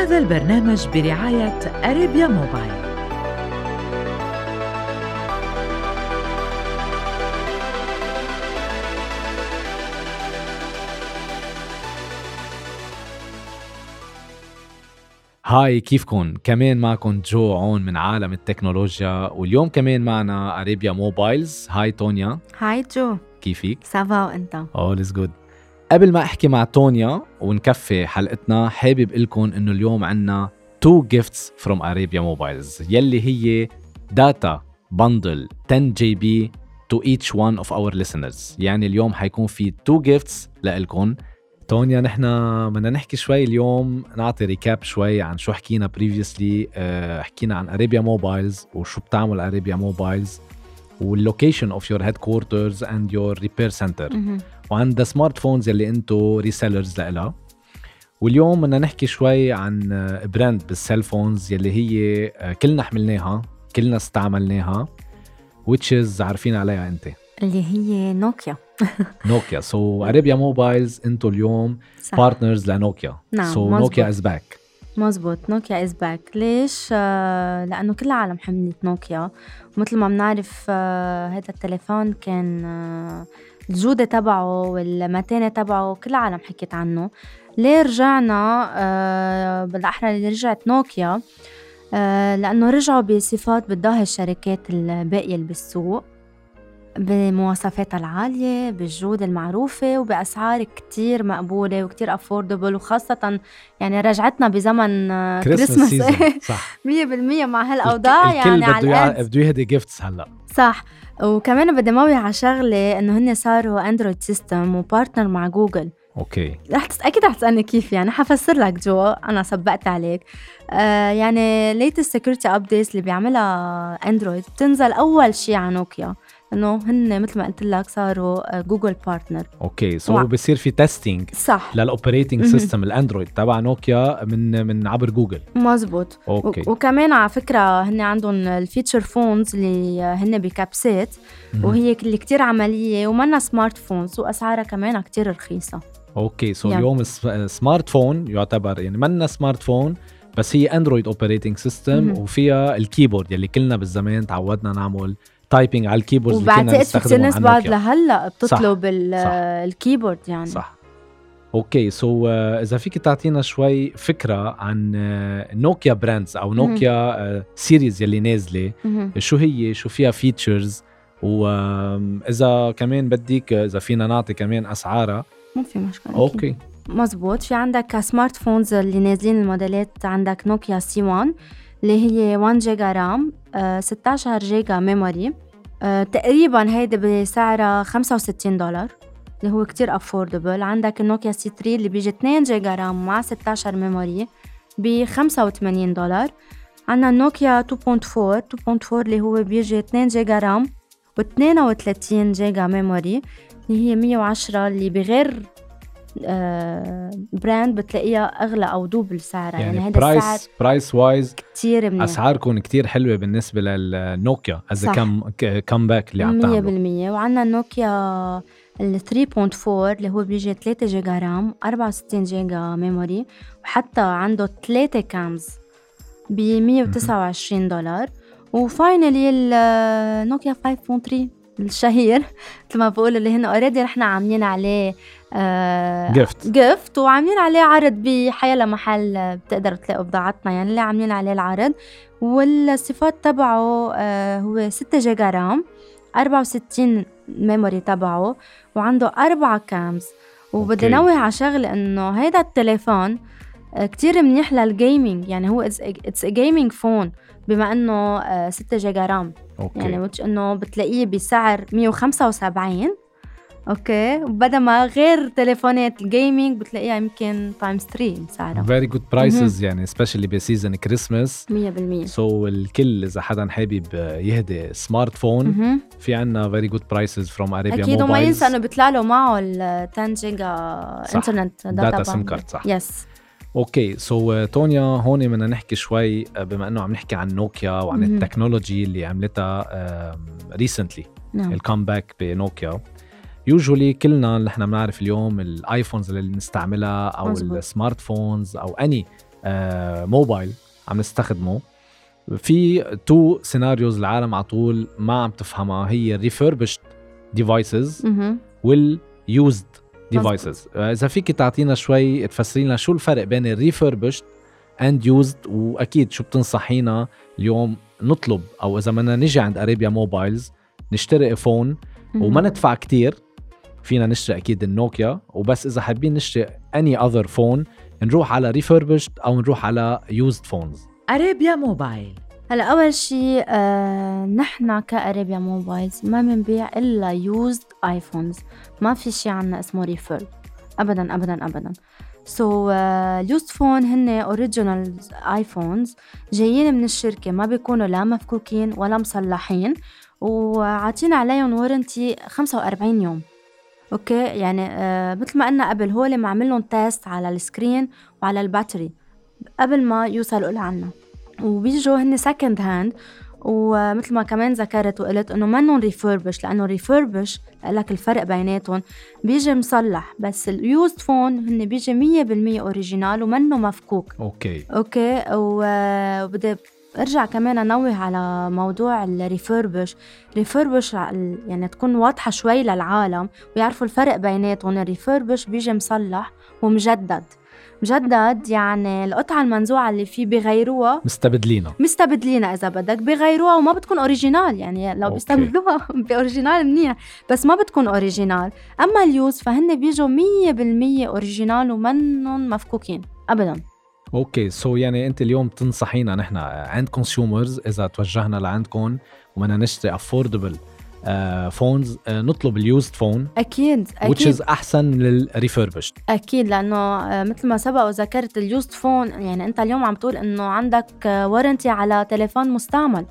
هذا البرنامج برعاية Arabia Mobiles. Hi كيفكن؟ كمان معكم جو عون من عالم التكنولوجيا واليوم كمان معنا Arabia Mobiles. Hi تونيا. Hi جو. كيفك؟ Ça va وأنت؟ all is good قبل ما أحكي مع تونيا ونكفي حلقتنا حابب لكم إنه اليوم عنا two gifts from Arabia Mobiles يلي هي data bundle 10 GB to each one of our listeners. يعني اليوم حيكون في two gifts لإلكم تونيا نحن بدنا نحكي شوي اليوم نعطي recap شوي عن شو حكينا previously أه حكينا عن Arabia Mobiles وشو بتعمل Arabia Mobiles وال location of your headquarters and your repair center وعن the smartphones يلي انتو resellers لها واليوم بدنا نحكي شوي عن brand بال cell phones يلي هي آه، كلنا حملناها كلنا استعملناها is عارفين عليها انت. اللي هي نوكيا نوكيا so Arabia Mobiles انتو اليوم partners لنوكيا. نعم، so. نوكيا is back مزبوط نوكيا is back ليش؟ آه لأنه كل العالم حملت نوكيا ومثل ما بنعرف آه هذا التليفون كان آه الجودة تبعه والمتانة تبعه كل العالم حكت عنه. ليه رجعنا؟ آه بالأحرى اللي رجعت نوكيا. آه لأنه رجعوا بصفات بتضاهي الشركات الباقية اللي بالسوق. بمواصفاتها العالية بالجودة المعروفة وبأسعار كتير مقبولة وكتير أفوردبل وخاصة يعني رجعتنا بزمن Christmas season صح. مية بالمية مع هالأوضاع الكل يعني بده على يع- القد بده يهدي gifts هلا. صح. وكمان بدي موي على شغلة إنه هن صاروا أندرويد system و partner مع جوجل okay. رح تس... أكيد رح تسألني كيف يعني. حفسر لك جو أنا سبقت عليك. آه يعني latest security updates اللي بيعملها أندرويد بتنزل أول شي على نوكيا إنه هن مثل ما قلت لك صاروا آه، جوجل بارتنر أوكي سو وع- بصير في testing صح لل operating. system الأندرويد تبع نوكيا من من عبر جوجل مزبوط okay وكمان على فكرة هن عندهم ال feature phones اللي هن بكبسات. وهي اللي كتير عملية ومنا smartphones وأسعارها كمان كتير رخيصة okay so yeah. اليوم smartphone يعتبر يعني منا smartphone بس هي اندرويد operating system. وفيها ال keyboard يلي كلنا بالزمان تعودنا نعمل typing على ال keyboard وبعتقد في نستخدمهم ناس بعد. لهلا بتطلب صح. ال keyboard يعني. صح. okay so إذا فيك تعطينا شوي فكرة عن آه، نوكيا brands أو نوكيا series يلي نازلة. شو هي؟ شو فيها features واذا كمان بدك إذا فينا نعطي كمان أسعارها. مو في أكيد. okay مزبوط. في عندك smartphones اللي نازلين الموديلات. عندك نوكيا C 1 اللي هي 1 giga RAM آه، 16 giga memory تقريبا هيدي بسعرها 65 دولار اللي هو كتير affordable عندك النوكيا C 3 اللي بيجي 2 giga RAM مع 16 memory ب 85 دولار. عندنا النوكيا 2.4 2.4 اللي هو بيجي 2 giga RAM و32 giga memory اللي هي 110 اللي بغير brand بتلاقيها أغلى أو double سعرها. يعني, يعني هذا السعر برايس برايس وايز كتير منيح. أسعاركم كتير حلوة بالنسبة للنوكيا صح. كم comeback اللي عم تعمله بالمية. وعنا النوكيا ال 3.4 اللي هو بيجي 3 giga RAM 64 giga memory وحتى عنده 3 cams ب 129 دولار. و finally النوكيا 5.3 الشهير مثل ما بقول اللي هن already نحن عاملين عليه آه gift gift وعاملين عليه عرض بحيلا محل بتقدروا تلاقوا بضاعتنا. يعني اللي عاملين عليه العرض. والصفات تبعه آه، هو 6 giga RAM 64 memory تبعه وعنده أربعة كامز وبدي okay. نوه على شغلة إنه هيدا التليفون آه، كتير منيح لل gaming يعني هو it's gaming phone بما إنه آه، 6 giga RAM. okay. يعني which إنه بتلاقيه بسعر 175 okay. بدل ما غير تليفونات ال gaming بتلاقيها يمكن times 3 سعرها very good prices يعني specially ب season Christmas 100% so الكل إذا حدا حابب يهدي smartphone. في عنا very good prices from اريبيا أكيد وما ينسى إنه بيطلع له معه ال 10 giga. internet data SIM card صح. يس أوكي سو تونيا هون بدنا نحكي شوي آه، بما إنه عم نحكي عن نوكيا وعن. ال technology اللي عملتها recently نعم. ال comeback بنوكيا. usually كلنا اللي إحنا بنعرف اليوم ال iPhones اللي بنستعملها أو مزبوط. ال smartphones أو any آه موبايل عم نستخدمه في two scenarios العالم على طول ما عم تفهمها هي ال refurbished devices. وال used devices إذا فيك تعطينا شوي تفسري لنا شو الفرق بين ال refurbished and used وأكيد شو بتنصحينا اليوم نطلب أو إذا بدنا نجي عند اريبيا موبايلز نشتري phone وما. ندفع كتير فينا نشتري أكيد النوكيا. وبس إذا حابين نشتري any other phone نروح على refurbished أو نروح على used phones أريبيا موبايل هلا أول شيء آه نحن كاريبيا موبايلز ما بنبيع إلا used iPhones ما في شيء عنا اسمه refurb ابدا ابدا ابدا. so ال used phone هن original iPhones جايين من الشركة ما بيكونوا لا مفكوكين ولا مصلحين. وعاطين عليهم warranty 45 يوم. okay? يعني آه مثل ما قلنا قبل هو اللي معمل لهم test على ال screen وعلى ال battery قبل ما يوصلوا لعنا وبيجوا هن second hand ومثل ما كمان ذكرت وقلت إنه منهم refurbish لأنه refurbish لك الفرق بيناتهم. بيجي مصلح بس ال used phone هن بيجي 100% original ومنه مفكوك. okay. okay? و- وبدي ارجع كمان انوه على موضوع ال refurbish refurbish يعني تكون واضحة شوي للعالم ويعرفوا الفرق بيناتهم. ال refurbish بيجي مصلح ومجدد. مجدد يعني القطعة المنزوعة اللي فيه بيغيروها. مستبدلينا مستبدلينها إذا بدك. بيغيروها وما بتكون original يعني لو. بيستبدلوها ب original منيح بس ما بتكون original أما ال used فهن بيجوا 100% original ومنهم مفكوكين. أبداً. okay so يعني أنت اليوم تنصحينا نحن عند consumers إذا توجهنا لعندكم وبدنا نشتري affordable phones نطلب ال used phone أكيد which أكيد is أحسن من ال refurbished أكيد لأنه آه، مثل ما سبق وذكرت ال used phone يعني أنت اليوم عم تقول إنه عندك warranty على تليفون مستعمل.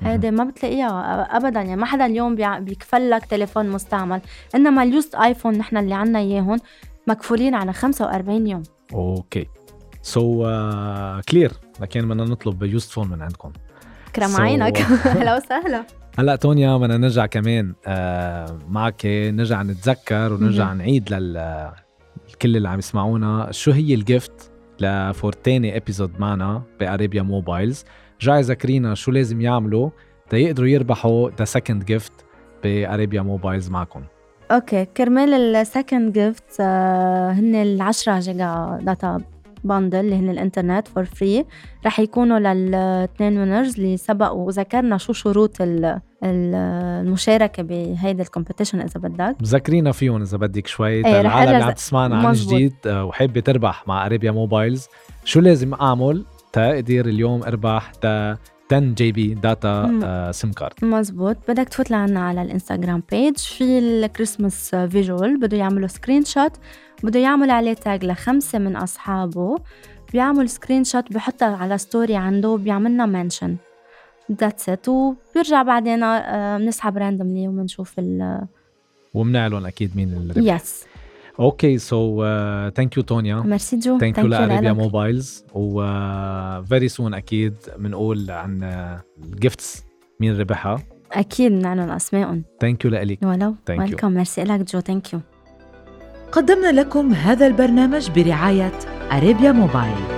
هيدي ما بتلاقيها ابدا يعني ما حدا اليوم بيكفل لك تليفون مستعمل. إنما ال used iPhone نحن اللي عنا اياهم مكفولين على 45 يوم. okay. so كلير لكن بدنا نطلب used phone من عندكم. كرم عينك. أهلا وسهلا. هلا تونيا بدنا نرجع كمان آه، معك. نرجع نتذكر ونرجع. نعيد لل الكل اللي عم يسمعونا. شو هي ال gift ل four تاني episode معنا بأريبيا موبايلز رجعي ذكرينا شو لازم يعملوا تيقدروا يربحوا the second gift بأريبيا موبايلز معكم. okay كرمال ال second gift هن ال 10 giga data bundle اللي هن الإنترنت for free رح يكونوا للاثنين winners اللي سبق وذكرنا شو شروط ال- ال- المشاركة بهيدي ال competition إذا بدك. ذكرينا فيهم إذا بدك شوي. رح العالم اللي عم تسمعنا عن. جديد آه، وحابه تربح مع أريبيا موبايلز شو لازم أعمل تقدر اليوم أربح تا 10 GB data. آه، SIM card مزبوط بدك تفوت لعنا على الإنستغرام page في ال Christmas visual بده يعملوا screenshot بده يعمل عليه tag لخمسة من أصحابه. بيعمل screenshot بحطها على story عنده وبيعملنا mention that's it وبيرجع بعدين آه، بنسحب randomly وبنشوف ال وبنعلن أكيد مين اللي yes okay so thank you تونيا ميرسي جو thank you Thank you لأريبيا لإلك. موبايلز و very soon أكيد بنقول عن ال gifts مين ربحها. أكيد بنعلن أسمائهم thank you لك ولو. Thank you. welcome merci لك جو thank you قدمنا لكم هذا البرنامج برعاية أريبيا موبايل.